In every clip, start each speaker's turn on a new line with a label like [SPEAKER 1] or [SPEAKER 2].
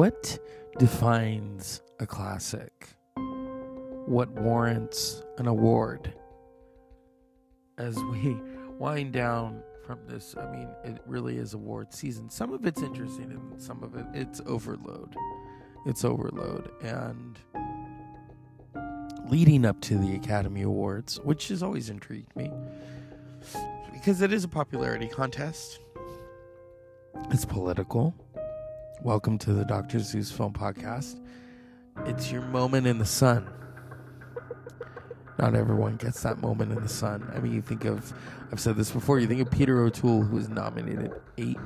[SPEAKER 1] What defines a classic? What warrants an award? As we wind down from this, I mean, it really is award season. Some of it's interesting and some of it it's overload. It's overload. And leading up to the Academy Awards, which has always intrigued me because it is a popularity contest. It's political. Welcome to the Dr. Zeus Film Podcast. It's your moment in the sun. Not everyone gets that moment in the sun. I mean, you think of, I've said this before, you think of Peter O'Toole, who was nominated eight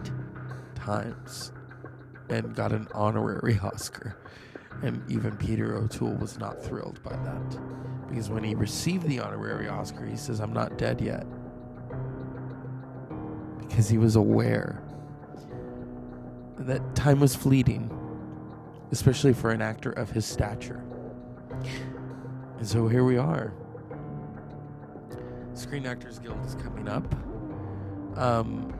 [SPEAKER 1] times and got an honorary Oscar. And even Peter O'Toole was not thrilled by that. Because when he received the honorary Oscar, he says, I'm not dead yet. Because he was aware that time was fleeting, especially for an actor of his stature. And so here we are. Screen Actors Guild is coming up. Um,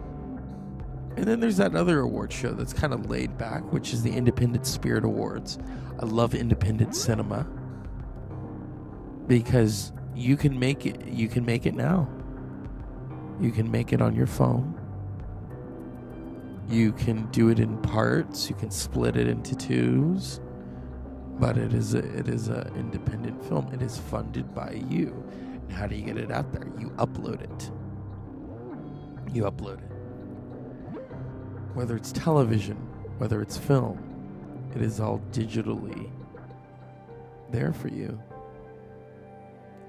[SPEAKER 1] and then there's that other award show that's kind of laid back, which is the Independent Spirit Awards. I love independent cinema because you can make it you can make it now. You can make it on your phone. You can do it in parts. You can split it into twos. But it is a, it is an independent film. It is funded by you. And how do you get it out there? You upload it. You upload it. Whether it's television, whether it's film, it is all digitally there for you.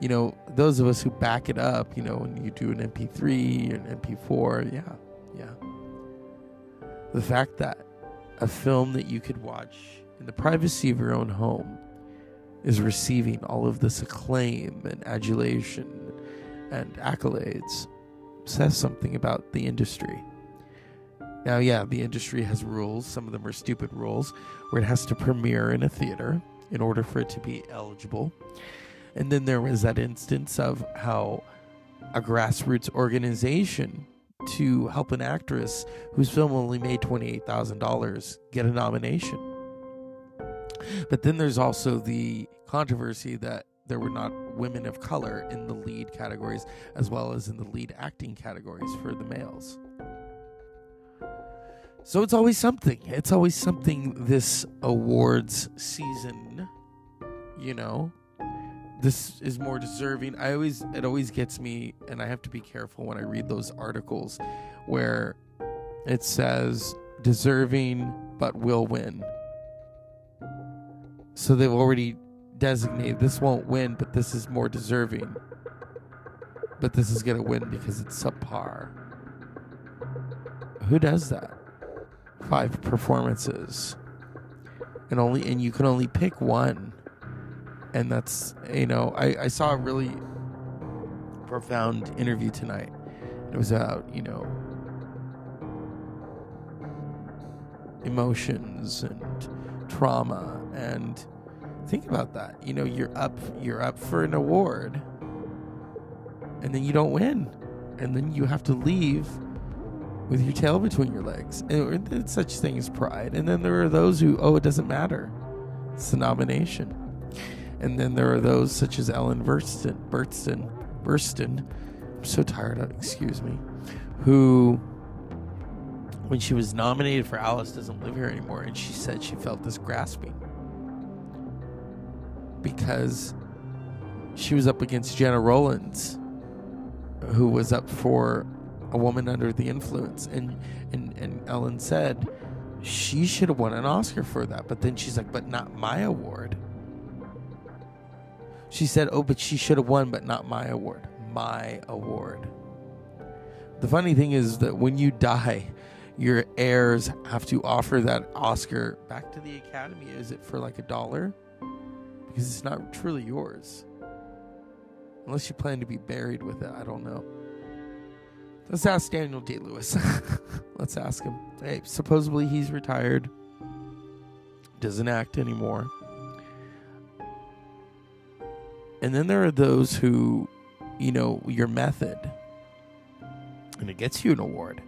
[SPEAKER 1] You know, those of us who back it up, you know, when you do an MP3 or an MP4, yeah, yeah the fact that a film that you could watch in the privacy of your own home is receiving all of this acclaim and adulation and accolades says something about the industry. Now, yeah, the industry has rules. Some of them are stupid rules where it has to premiere in a theater in order for it to be eligible. And then there was that instance of how a grassroots organization to help an actress whose film only made $28,000 get a nomination. But then there's also the controversy that there were not women of color in the lead categories as well as in the lead acting categories for the males. So it's always something. It's always something this awards season, you know this is more deserving. I always it always gets me and I have to be careful when I read those articles where it says deserving but will win. So they've already designated this won't win, but this is more deserving. But this is going to win because it's subpar. Who does that? Five performances. And only and you can only pick one and that's you know I, I saw a really profound interview tonight. It was about you know emotions and trauma and think about that. You know you're up you're up for an award and then you don't win and then you have to leave with your tail between your legs. And such thing as pride. And then there are those who, oh, it doesn't matter. It's the nomination. And then there are those such as Ellen Burstyn, Burstyn, Burstyn. I'm so tired of, excuse me, who, when she was nominated for Alice Doesn't Live Here Anymore, and she said she felt this grasping because she was up against Gena Rowlands, who was up for a woman under the influence, and and and Ellen said she should have won an Oscar for that, but then she's like, but not my award. She said, Oh, but she should have won, but not my award. My award. The funny thing is that when you die, your heirs have to offer that Oscar back to the Academy. Is it for like a dollar? Because it's not truly yours. Unless you plan to be buried with it. I don't know. Let's ask Daniel Day Lewis. Let's ask him. Hey, supposedly he's retired, doesn't act anymore. And then there are those who, you know, your method, and it gets you an award,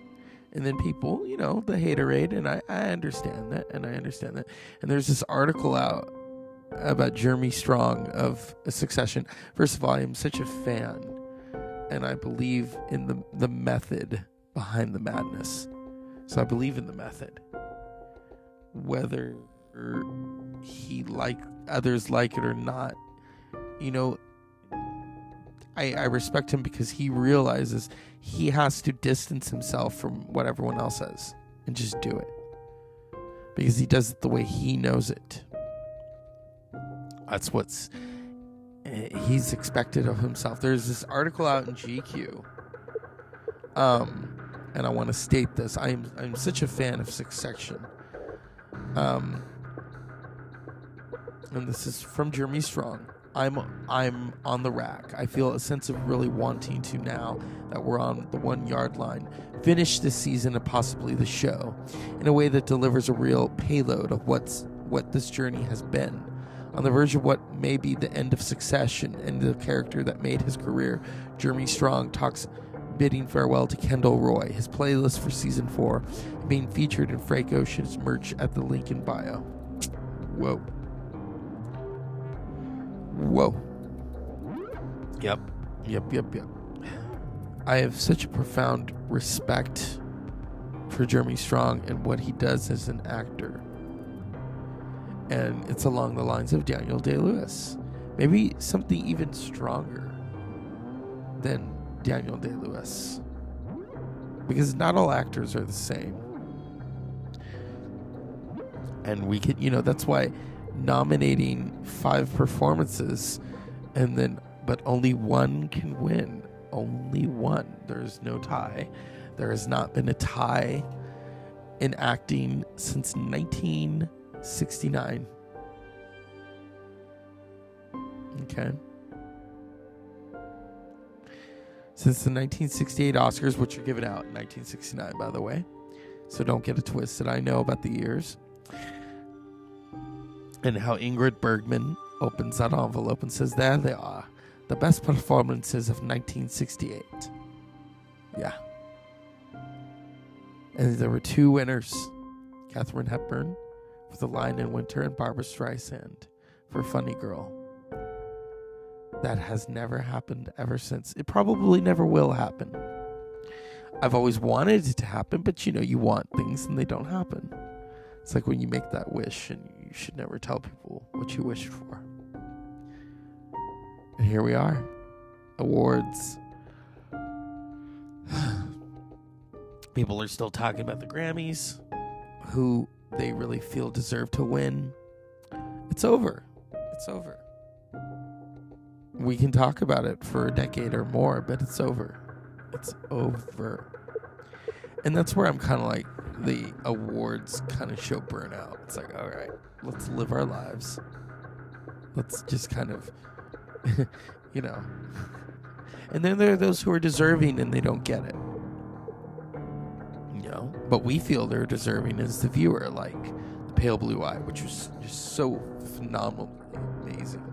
[SPEAKER 1] And then people, you know, the haterade, and I, I understand that, and I understand that. And there's this article out about Jeremy Strong of Succession. First of all, I am such a fan, and I believe in the the method behind the madness. So I believe in the method. Whether he like others like it or not, you know, I, I respect him because he realizes he has to distance himself from what everyone else says and just do it because he does it the way he knows it. That's what's eh, he's expected of himself. There's this article out in GQ, um, and I want to state this. I'm I'm such a fan of Succession. Um, and this is from Jeremy Strong. I'm I'm on the rack. I feel a sense of really wanting to now that we're on the one yard line finish this season and possibly the show in a way that delivers a real payload of what's what this journey has been. On the verge of what may be the end of succession and the character that made his career, Jeremy Strong talks bidding farewell to Kendall Roy, his playlist for season four, being featured in Frank Ocean's merch at the link in bio. Whoa. Whoa. Yep. Yep, yep, yep. I have such a profound respect for Jeremy Strong and what he does as an actor. And it's along the lines of Daniel Day Lewis. Maybe something even stronger than Daniel Day Lewis. Because not all actors are the same. And we can, you know, that's why nominating five performances and then but only one can win. Only one. There's no tie. There has not been a tie in acting since 1969 okay. Since the 1968 oscars which are given out in 1969 by the way. So don't get it twisted. I know about the years and how Ingrid Bergman opens that envelope and says, There they are, the best performances of 1968. Yeah. And there were two winners Katharine Hepburn for The Lion in Winter and Barbra Streisand for Funny Girl. That has never happened ever since. It probably never will happen. I've always wanted it to happen, but you know, you want things and they don't happen. It's like when you make that wish and you should never tell people what you wished for. And here we are. Awards. people are still talking about the Grammys, who they really feel deserve to win. It's over. It's over. We can talk about it for a decade or more, but it's over. It's over. And that's where I'm kind of like, the awards kind of show burnout. It's like, all right, let's live our lives. Let's just kind of, you know. And then there are those who are deserving and they don't get it. You know, but we feel they're deserving as the viewer, like the Pale Blue Eye, which was just so phenomenally amazing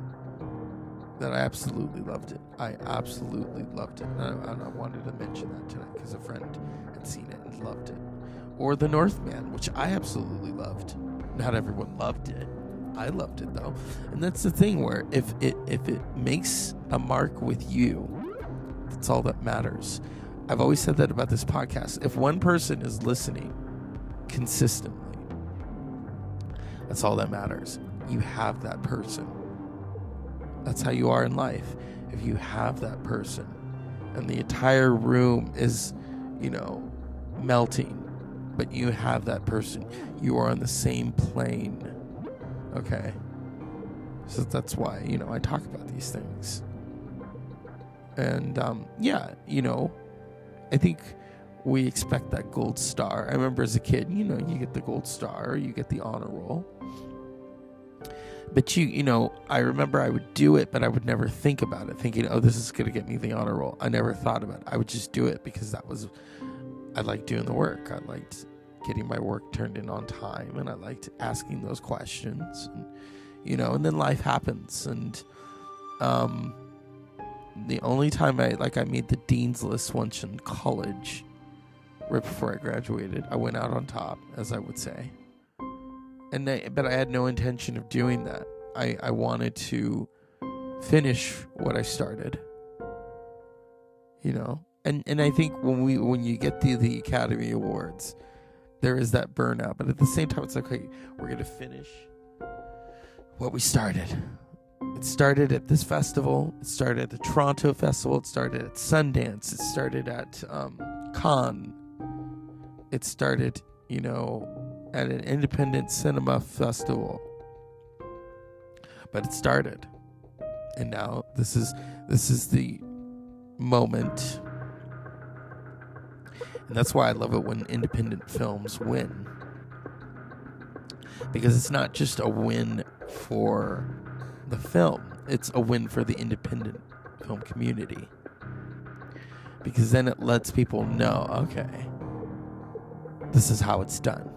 [SPEAKER 1] that I absolutely loved it. I absolutely loved it. And I, and I wanted to mention that tonight because a friend had seen it and loved it or The Northman, which I absolutely loved. Not everyone loved it. I loved it though. And that's the thing where if it if it makes a mark with you, that's all that matters. I've always said that about this podcast. If one person is listening consistently, that's all that matters. You have that person. That's how you are in life. If you have that person and the entire room is, you know, melting but you have that person. You are on the same plane. Okay. So that's why, you know, I talk about these things. And um, yeah, you know, I think we expect that gold star. I remember as a kid, you know, you get the gold star, you get the honor roll. But you, you know, I remember I would do it, but I would never think about it, thinking, oh, this is going to get me the honor roll. I never thought about it. I would just do it because that was I liked doing the work. I liked getting my work turned in on time, and I liked asking those questions. And, you know, and then life happens, and um, the only time I like I made the dean's list once in college, right before I graduated. I went out on top, as I would say. And I, but I had no intention of doing that. I, I wanted to finish what I started. You know? And and I think when we when you get to the Academy Awards, there is that burnout. But at the same time it's like, okay, we're gonna finish what we started. It started at this festival. It started at the Toronto Festival. It started at Sundance. It started at um, Cannes. It started, you know, at an independent cinema festival. But it started, and now this is this is the moment, and that's why I love it when independent films win, because it's not just a win for the film; it's a win for the independent film community. Because then it lets people know, okay, this is how it's done.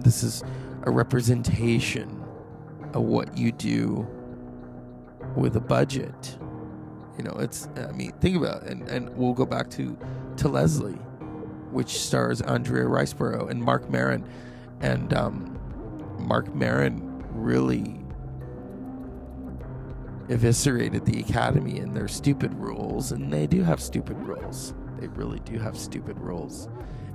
[SPEAKER 1] This is a representation of what you do with a budget. You know, it's I mean, think about it, and and we'll go back to to Leslie, which stars Andrea Riseborough and Marc Maron, and um, Marc Maron really eviscerated the Academy and their stupid rules, and they do have stupid rules. They really do have stupid rules,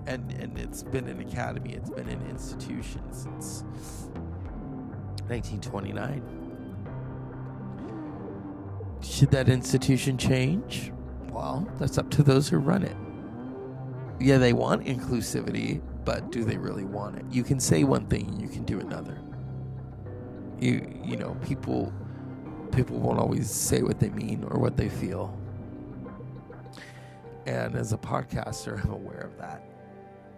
[SPEAKER 1] and and it's been an academy, it's been an institution since 1929. Should that institution change? Well, that's up to those who run it. Yeah, they want inclusivity, but do they really want it? You can say one thing and you can do another. You you know, people people won't always say what they mean or what they feel. And as a podcaster, I'm aware of that.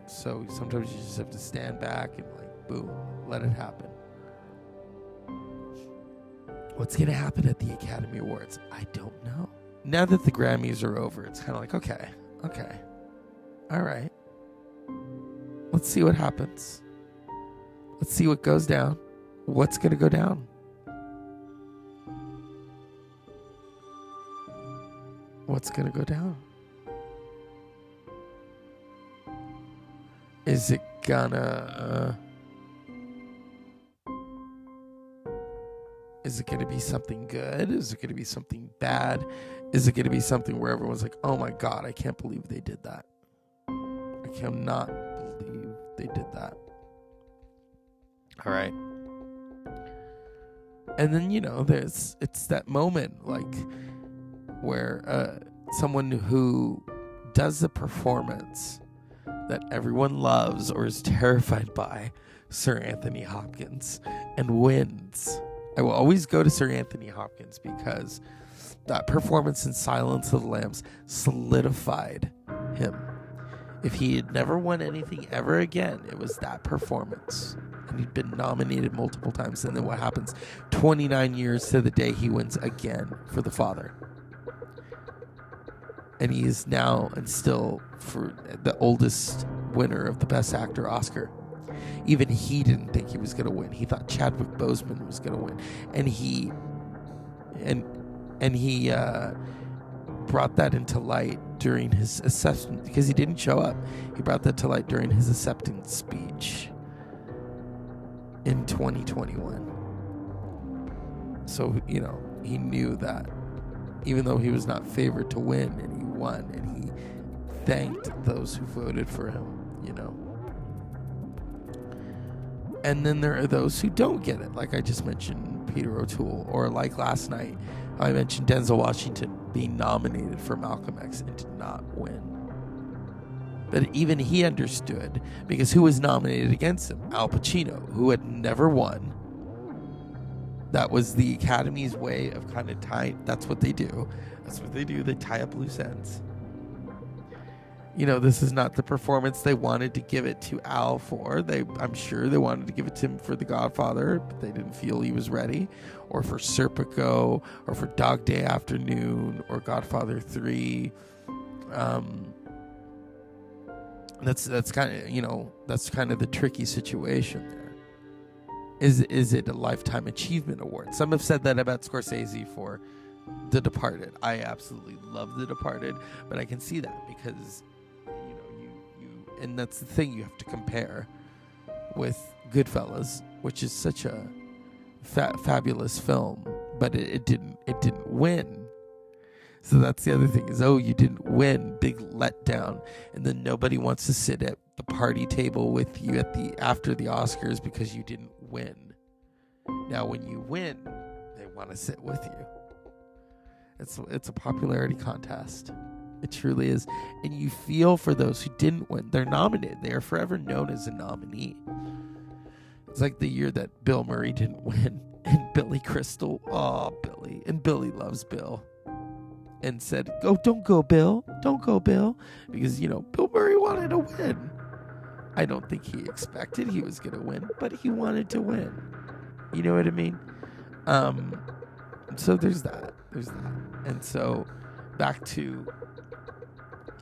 [SPEAKER 1] So sometimes you just have to stand back and like, boom, let it happen. What's going to happen at the Academy Awards? I don't know. Now that the Grammys are over, it's kind of like, okay, okay, all right. Let's see what happens. Let's see what goes down. What's going to go down? What's going to go down? Is it gonna. Uh, is it to be something good? Is it to be something bad? Is it to be something where everyone's like, oh my God, I can't believe they did that? I cannot believe they did that. All right. And then, you know, there's, it's that moment like where uh, someone who does the performance that everyone loves or is terrified by, Sir Anthony Hopkins, and wins. I will always go to Sir Anthony Hopkins because that performance in Silence of the Lambs solidified him. If he had never won anything ever again, it was that performance. And he'd been nominated multiple times. And then what happens? 29 years to the day he wins again for The Father. And he is now and still for the oldest winner of the Best Actor Oscar. Even he didn't think he was going to win. He thought Chadwick Boseman was going to win, and he and and he uh, brought that into light during his acceptance because he didn't show up. He brought that to light during his acceptance speech in 2021. So you know he knew that even though he was not favored to win, and he won, and he thanked those who voted for him. You know. And then there are those who don't get it, like I just mentioned Peter O'Toole, or like last night, I mentioned Denzel Washington being nominated for Malcolm X and did not win. But even he understood because who was nominated against him? Al Pacino, who had never won. That was the Academy's way of kind of tying. That's what they do. That's what they do. They tie up loose ends you know, this is not the performance they wanted to give it to Al for. They, I'm sure they wanted to give it to him for The Godfather, but they didn't feel he was ready, or for Serpico, or for Dog Day Afternoon, or Godfather Three. Um, that's that's kind of you know that's kind of the tricky situation there. Is is it a lifetime achievement award? Some have said that about Scorsese for The Departed. I absolutely love The Departed, but I can see that because you know you you and that's the thing you have to compare with Goodfellas, which is such a fa- fabulous film, but it, it didn't it didn't win. So that's the other thing is oh you didn't win, big letdown, and then nobody wants to sit at the party table with you at the after the Oscars because you didn't win. Now when you win, they want to sit with you. It's it's a popularity contest. It truly is. And you feel for those who didn't win. They're nominated. They are forever known as a nominee. It's like the year that Bill Murray didn't win and Billy Crystal. Oh, Billy. And Billy loves Bill. And said, Go, don't go, Bill. Don't go, Bill. Because, you know, Bill Murray wanted to win. I don't think he expected he was going to win, but he wanted to win. You know what I mean? Um, so there's that. There's that. And so back to,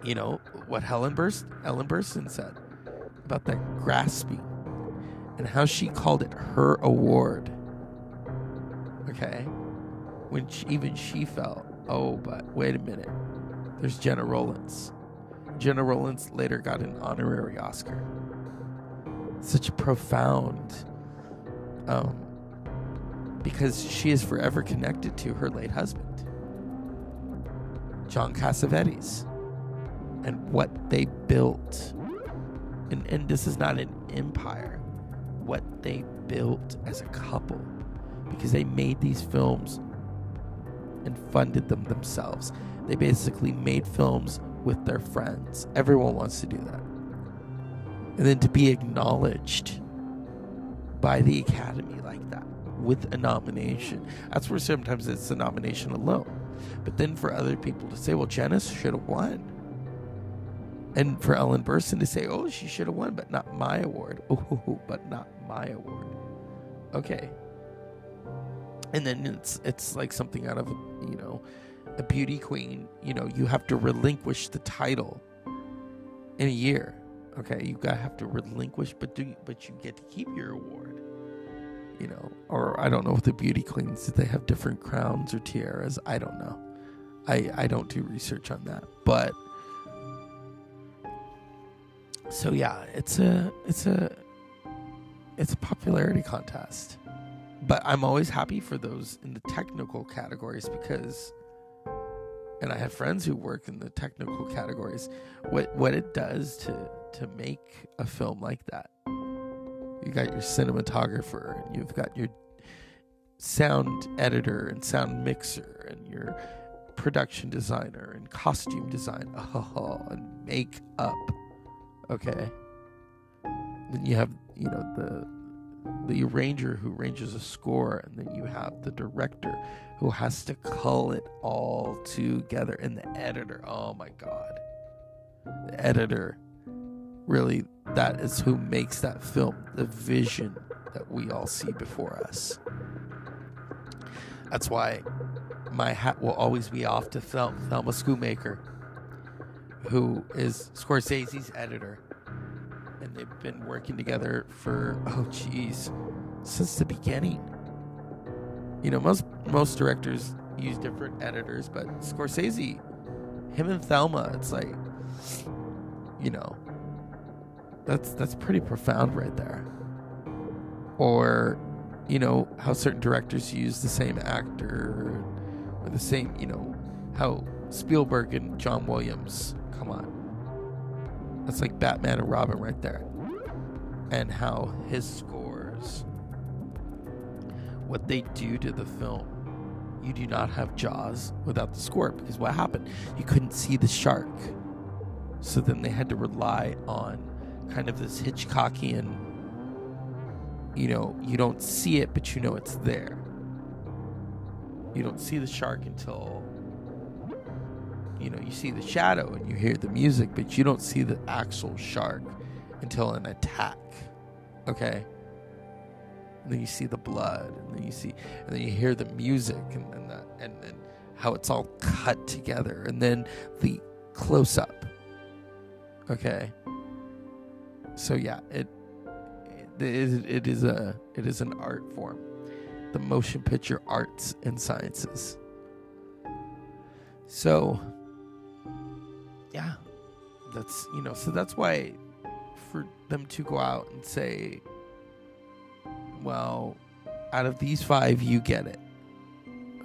[SPEAKER 1] you know, what Helen Burst, Ellen Burstyn said about that grasping and how she called it her award. Okay? When she, even she felt, oh, but wait a minute. There's Gena Rowlands. Gena Rowlands later got an honorary Oscar. Such a profound, um, because she is forever connected to her late husband, John Cassavetes, and what they built. And, and this is not an empire, what they built as a couple, because they made these films and funded them themselves. They basically made films with their friends. Everyone wants to do that. And then to be acknowledged by the Academy like that with a nomination. That's where sometimes it's a nomination alone. But then for other people to say, well, Janice should have won. And for Ellen Burstyn to say, oh, she should have won, but not my award. Oh, but not my award. Okay. And then it's it's like something out of you know a beauty queen. You know you have to relinquish the title in a year. Okay, you gotta have to relinquish, but do but you get to keep your award you know, or I don't know if the beauty queens did they have different crowns or tiaras. I don't know. I I don't do research on that, but so yeah, it's a it's a it's a popularity contest. But I'm always happy for those in the technical categories because and I have friends who work in the technical categories. What what it does to to make a film like that you got your cinematographer, and you've got your sound editor and sound mixer, and your production designer and costume design, oh, and makeup. Okay. Then you have, you know, the the arranger who arranges a score, and then you have the director who has to cull it all together, and the editor. Oh my god, the editor really that is who makes that film the vision that we all see before us. That's why my hat will always be off to Thel- Thelma Schoonmaker, who is Scorsese's editor. And they've been working together for, oh, geez, since the beginning. You know, most most directors use different editors, but Scorsese, him and Thelma, it's like, you know, that's that's pretty profound right there. Or, you know, how certain directors use the same actor or the same, you know, how Spielberg and John Williams, come on. That's like Batman and Robin right there. And how his scores what they do to the film. You do not have Jaws without the score because what happened? You couldn't see the shark. So then they had to rely on kind of this Hitchcockian, you know, you don't see it, but you know it's there. You don't see the shark until, you know, you see the shadow and you hear the music, but you don't see the actual shark until an attack. Okay? And then you see the blood, and then you see, and then you hear the music, and and, the, and, and how it's all cut together, and then the close up. Okay, so yeah, it it it is a it is an art form, the motion picture arts and sciences. So yeah, that's you know so that's why for them to go out and say, well, out of these five, you get it.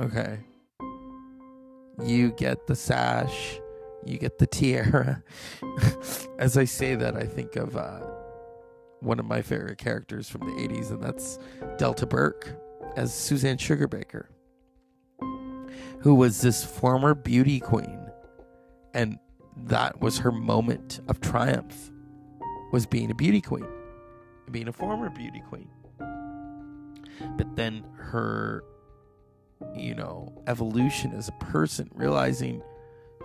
[SPEAKER 1] Okay. You get the sash, you get the tiara. As I say that, I think of uh, one of my favorite characters from the 80s, and that's Delta Burke as Suzanne Sugarbaker, who was this former beauty queen. And that was her moment of triumph was being a beauty queen being a former beauty queen. But then her you know evolution as a person realizing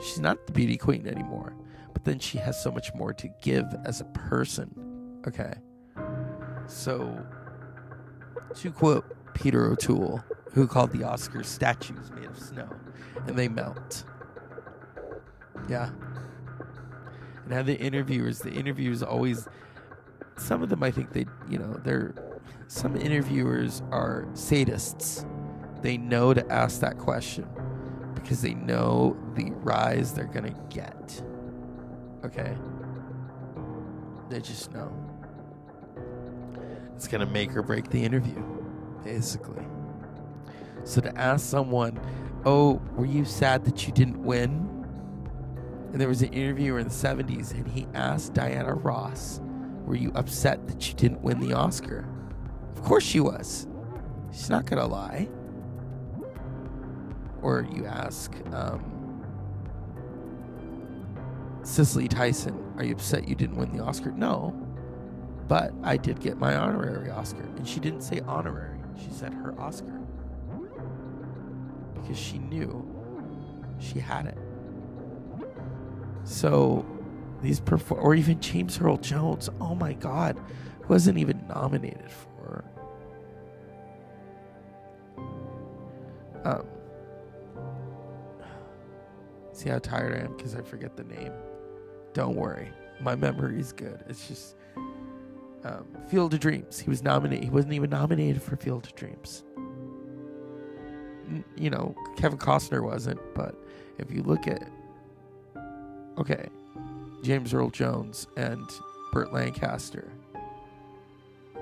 [SPEAKER 1] she's not the beauty queen anymore but then she has so much more to give as a person. Okay. So to quote peter o'toole who called the oscars statues made of snow and they melt. Yeah now the interviewers, the interviewers always, some of them I think they, you know, they're, some interviewers are sadists. They know to ask that question because they know the rise they're to get. Okay? They just know. It's to make or break the interview, basically. So to ask someone, oh, were you sad that you didn't win? And there was an interviewer in the 70s, and he asked Diana Ross, Were you upset that you didn't win the Oscar? Of course she was. She's not going to lie. Or you ask um, Cicely Tyson, Are you upset you didn't win the Oscar? No. But I did get my honorary Oscar. And she didn't say honorary, she said her Oscar. Because she knew she had it. So these perform or even James Earl Jones. Oh my God, wasn't even nominated for. Um, see how tired I am because I forget the name. Don't worry, my memory is good. It's just um, Field of Dreams. He was nominated. He wasn't even nominated for Field of Dreams. N- you know, Kevin Costner wasn't, but if you look at okay, James Earl Jones and Burt Lancaster,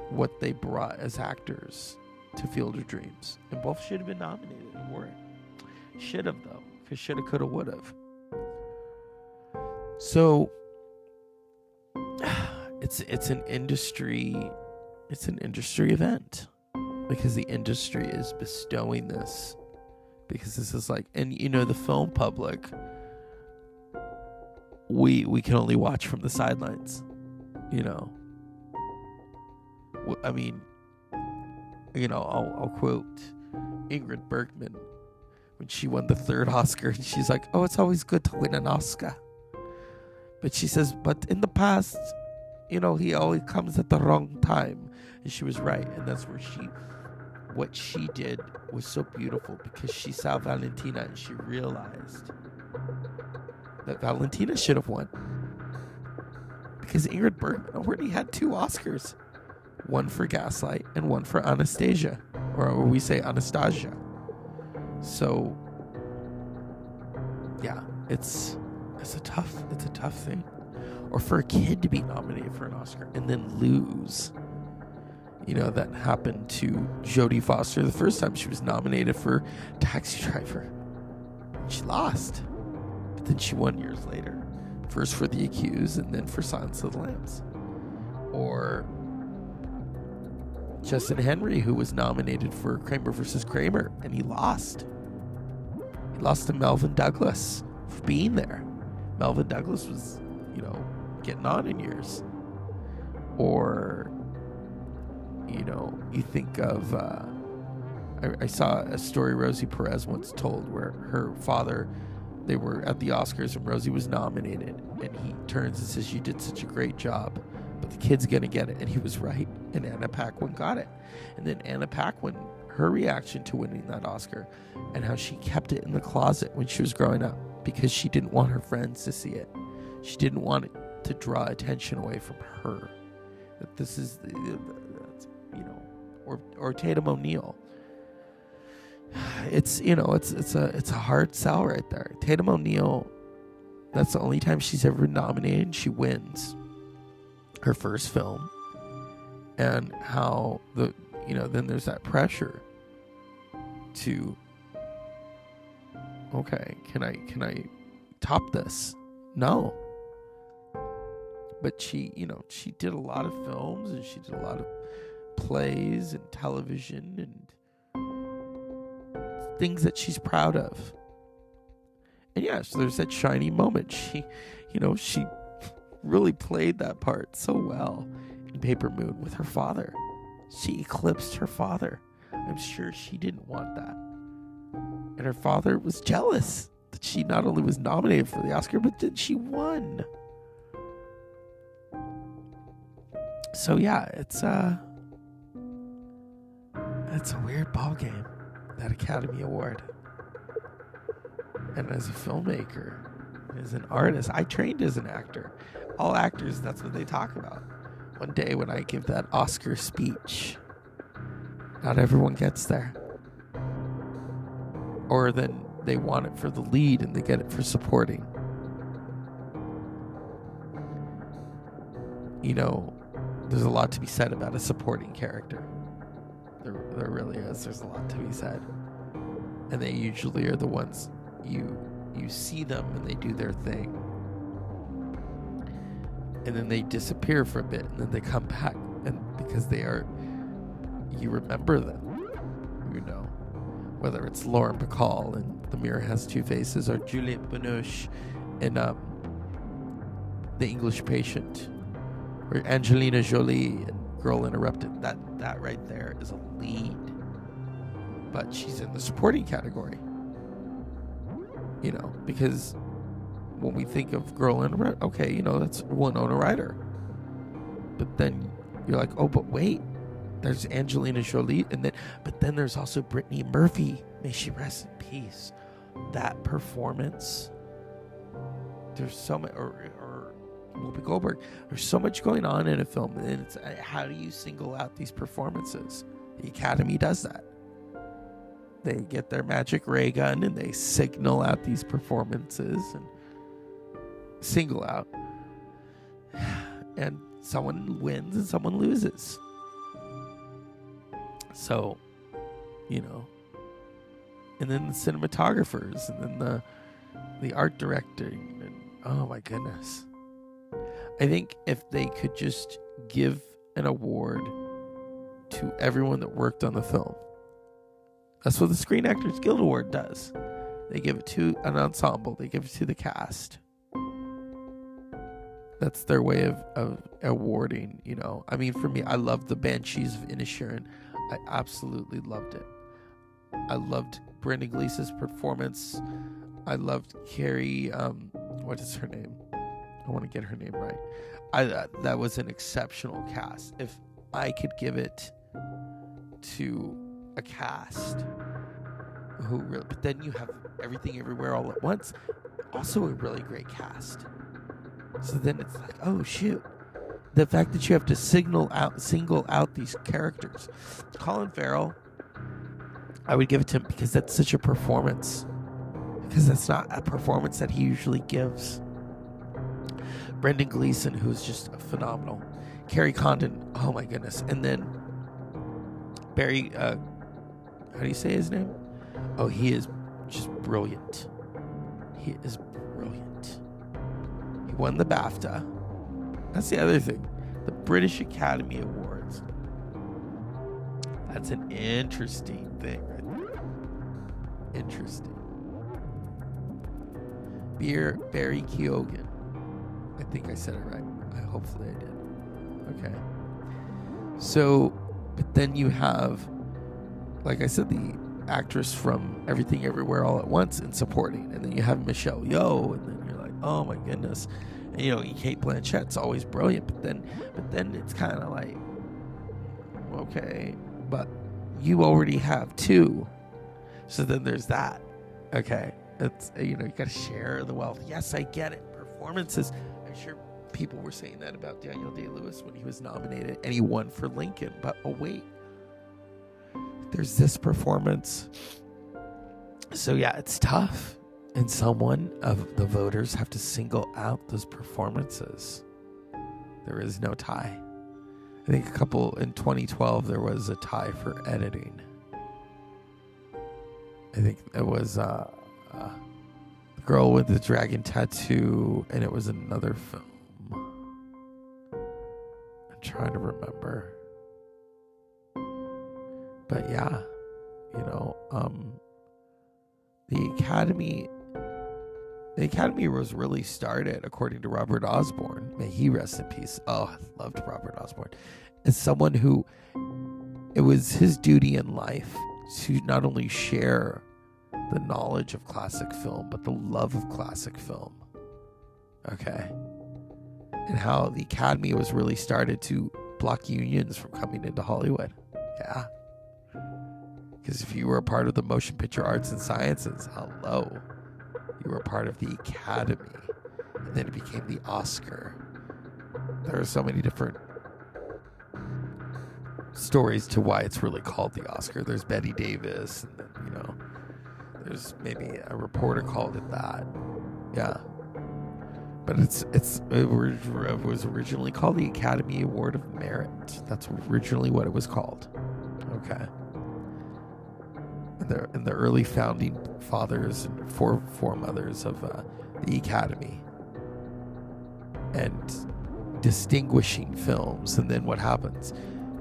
[SPEAKER 1] what they brought as actors to Field of Dreams. And both should have been nominated and weren't. Should have, though, because should have, could have, would have. So it's it's an industry it's an industry event because the industry is bestowing this because this is like and you know the film public we we can only watch from the sidelines. You know. I mean, you know, I'll, I'll quote Ingrid Bergman when she won the third Oscar, and she's like, "Oh, it's always good to win an Oscar." But she says, "But in the past, you know, he always comes at the wrong time," and she was right, and that's where she, what she did was so beautiful because she saw Valentina and she realized that Valentina should have won. Because Ingrid Bergman already had two Oscars one for Gaslight and one for Anastasia, or we say Anastasia. So, yeah, it's it's a tough it's a tough thing. Or for a kid to be nominated for an Oscar and then lose. You know, that happened to Jodie Foster the first time she was nominated for Taxi Driver. She lost. Then she won years later. First for The Accused and then for Silence of the Lambs. Or Justin Henry, who was nominated for Kramer versus Kramer, and he lost. He lost to Melvyn Douglas for being there. Melvyn Douglas was, you know, getting on in years. Or, you know, you think of, uh, I, I saw a story Rosie Perez once told where her father they were at the Oscars and Rosie was nominated, and he turns and says, "You did such a great job." But the kid's gonna get it, and he was right. And Anna Paquin got it, and then Anna Paquin, her reaction to winning that Oscar, and how she kept it in the closet when she was growing up because she didn't want her friends to see it. She didn't want it to draw attention away from her. That this is, uh, you know, or or Tatum O'Neal it's you know it's it's a it's a hard sell right there. Tatum O'Neal, that's the only time she's ever nominated. She wins, her first film and how the you know then there's that pressure to okay can i can i top this no but she you know she did a lot of films and she did a lot of plays and television and things that she's proud of. And yes there's that shiny moment. She you know she really played that part so well in paper moon with her father. She eclipsed her father. I'm sure she didn't want that. And her father was jealous that she not only was nominated for the oscar but that she won. So yeah, it's uh it's a weird ball game, that Academy Award. And as a filmmaker, as an artist, I trained as an actor. All actors, that's what they talk about. One day when I give that Oscar speech, not everyone gets there. Or then they want it for the lead and they get it for supporting. You know, there's a lot to be said about a supporting character. There, there really is. There's a lot to be said, and they usually are the ones you you see them and they do their thing, and then they disappear for a bit, and then they come back, and because they are, you remember them, you know, whether it's Lauren Bacall and The Mirror Has Two Faces, or Juliette Binoche in um, The English Patient or Angelina Jolie Girl Interrupted. That that right there is a lead, but she's in the supporting category. You know, because when we think of Girl Interrupted, okay, you know that's Winona Ryder. But then you're like, oh, but wait, there's Angelina Jolie, and then but then there's also Brittany Murphy. May she rest in peace. That performance. There's so many, or, or Whoopi Goldberg. There's so much going on in a film, and it's uh, how do you single out these performances? The Academy does that. They get their magic ray gun and they signal out these performances and single out. And someone wins and someone loses. So, you know, and then the cinematographers and then the the art directing and oh my goodness I think if they could just give an award to everyone that worked on the film, that's what the Screen Actors Guild Award does. They give it to an ensemble, they give it to the cast. That's their way of, of awarding, you know. I mean, for me, I loved the Banshees of Inisherin. I absolutely loved it. I loved Brendan Gleeson's performance. I loved Kerry, um, what is her name? I want to get her name right. I uh, that was an exceptional cast. If I could give it to a cast who really, but then you have everything everywhere all at once. Also, a really great cast. So then it's like, oh shoot, the fact that you have to signal out, single out these characters. Colin Farrell, I would give it to him because that's such a performance. Because that's not a performance that he usually gives. Brendan Gleeson, who's just phenomenal. Kerry Condon, oh my goodness. And then Barry, uh, how do you say his name? Oh, he is just brilliant. He is brilliant. He won the BAFTA. That's the other thing. The British Academy Awards. That's an interesting thing. Interesting. Beer Barry Keoghan I think I said it right. I, hopefully I did. Okay. So, but then you have, like I said, the actress from Everything Everywhere All at Once in supporting, and then you have Michelle Yeoh, and then you're like, oh my goodness, and you know Cate Blanchett's always brilliant, but then, but then it's kind of like, okay, but you already have two, so then there's that. Okay, it's you know you got to share the wealth. Yes, I get it. Performances people were saying that about Daniel Day Lewis when he was nominated and he won for Lincoln. But oh, wait, there's this performance. So, yeah, it's tough. And someone of the voters have to single out those performances There is no tie. I think a couple in 2012 there was a tie for editing. I think it was uh, uh, the girl with the dragon tattoo, and it was another film. I'm trying to remember, but yeah, you know, um, the Academy. The Academy was really started, according to Robert Osborne. May he rest in peace. Oh, I loved Robert Osborne. As someone who it was his duty in life to not only share the knowledge of classic film, but the love of classic film. Okay. And how the Academy was really started to block unions from coming into Hollywood. Yeah. Because if you were a part of the motion picture arts and sciences, hello, you were a part of the Academy. And then it became the Oscar. There are so many different stories to why it's really called the Oscar. There's Bette Davis, and then, you know, there's maybe a reporter called it that. Yeah. But it's it's it was originally called the Academy Award of Merit. That's originally what it was called. Okay. And the in the early founding fathers and fore foremothers of uh, the Academy, and distinguishing films, and then what happens?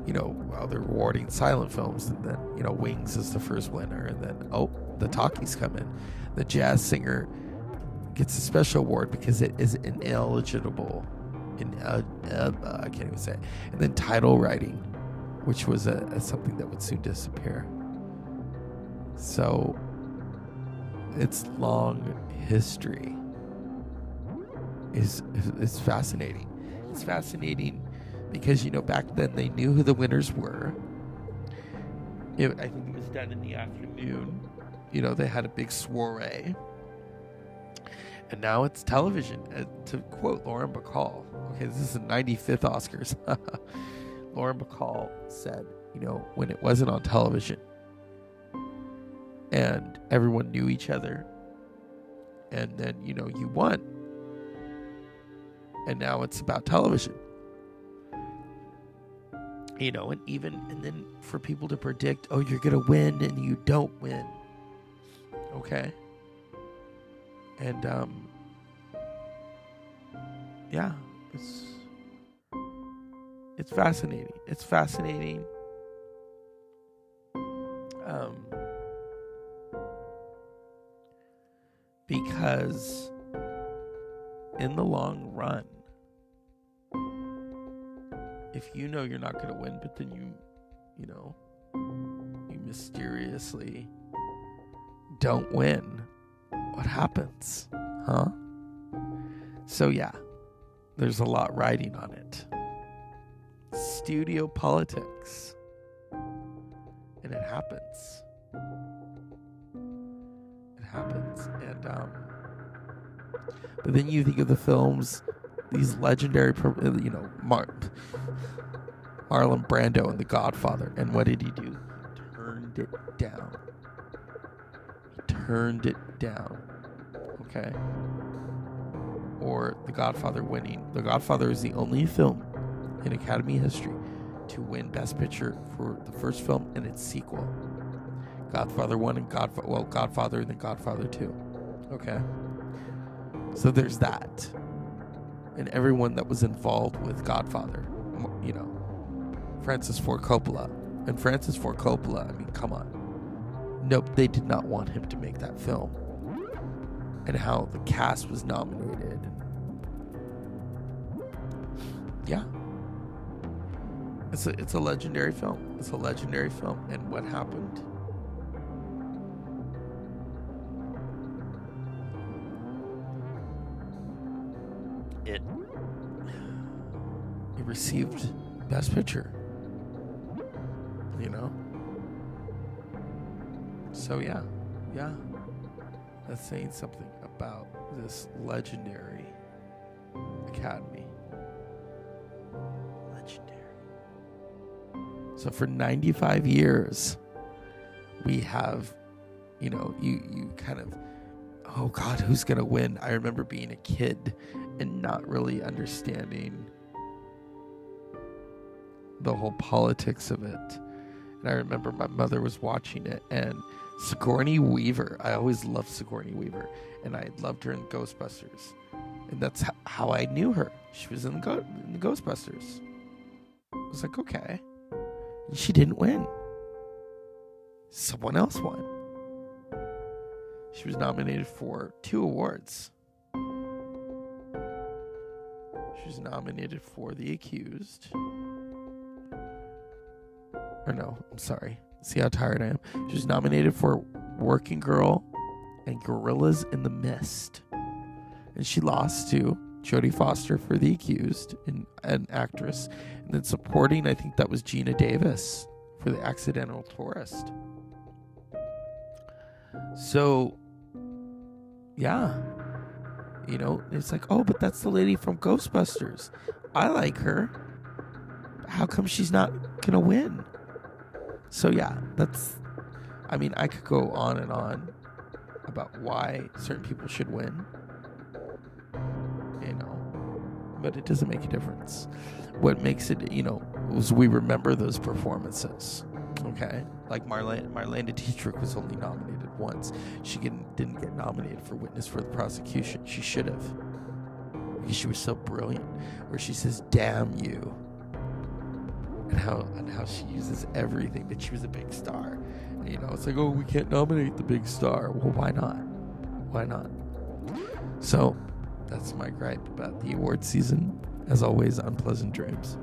[SPEAKER 1] You know, well, they're rewarding silent films, and then you know, Wings is the first winner, and then oh, the talkies come in. The jazz singer gets a special award because it is ineligible. In uh, uh, I can't even say. It. And then title writing, which was a, a something that would soon disappear. So its long history is is fascinating. It's fascinating because you know back then they knew who the winners were. It, I think it was done in the afternoon you know, they had a big soiree. And now it's television. Uh, to quote Lauren Bacall, okay, this is the 95th Oscars. Lauren Bacall said, you know, when it wasn't on television and everyone knew each other, and then, you know, you won. And now it's about television. You know, and even, and then for people to predict, oh, you're to win and you don't win Okay. And um yeah, it's it's fascinating. It's fascinating. Um because in the long run if you know you're not going to win but then you you know you mysteriously don't win, what happens? Huh? So, yeah, there's a lot riding on it. Studio politics. And it happens. It happens. And, um, but then you think of the films, these legendary, you know, Mar- Marlon Brando and The Godfather. And what did he do? He turned it down He turned it down. Okay? Or The Godfather winning. The Godfather is the only film in Academy history to win Best Picture for the first film and its sequel. Godfather 1 and Godfather, well, Godfather and then Godfather 2. Okay? So there's that. And everyone that was involved with Godfather, you know, Francis Ford Coppola. And Francis Ford Coppola, I mean, come on nope, they did not want him to make that film. And how the cast was nominated. Yeah. It's a, it's a legendary film. It's a legendary film. And what happened? It it received Best Picture. You know? So yeah, yeah, that's saying something about this legendary academy. Legendary. So for 95 years, we have, you know, you you kind of, oh God, who's gonna win? I remember being a kid and not really understanding the whole politics of it. And I remember my mother was watching it, and Sigourney Weaver. I always loved Sigourney Weaver, and I loved her in Ghostbusters, and that's how I knew her. She was in the, Go- in the Ghostbusters. I was like, okay. And she didn't win. Someone else won. She was nominated for two awards. She was nominated for The Accused. Or no, I'm sorry. See how tired I am. She was nominated for Working Girl and Gorillas in the Mist. And she lost to Jodie Foster for The Accused, an, an actress. And then supporting, I think that was Geena Davis for The Accidental Tourist. So, yeah. You know, it's like, oh, but that's the lady from Ghostbusters. I like her. How come she's not going to win? So, yeah, that's. I mean, I could go on and on about why certain people should win. You know, but it doesn't make a difference. What makes it, you know, was we remember those performances. Okay, like Marlene Marlene Dietrich was only nominated once. She didn't, didn't get nominated for Witness for the Prosecution. She should have, because she was so brilliant. Where she says, "Damn you," and how and how she uses everything that she was a big star. And, you know, it's like, oh, we can't nominate the big star. Well, why not? Why not? So, that's my gripe about the award season. As always, unpleasant dreams.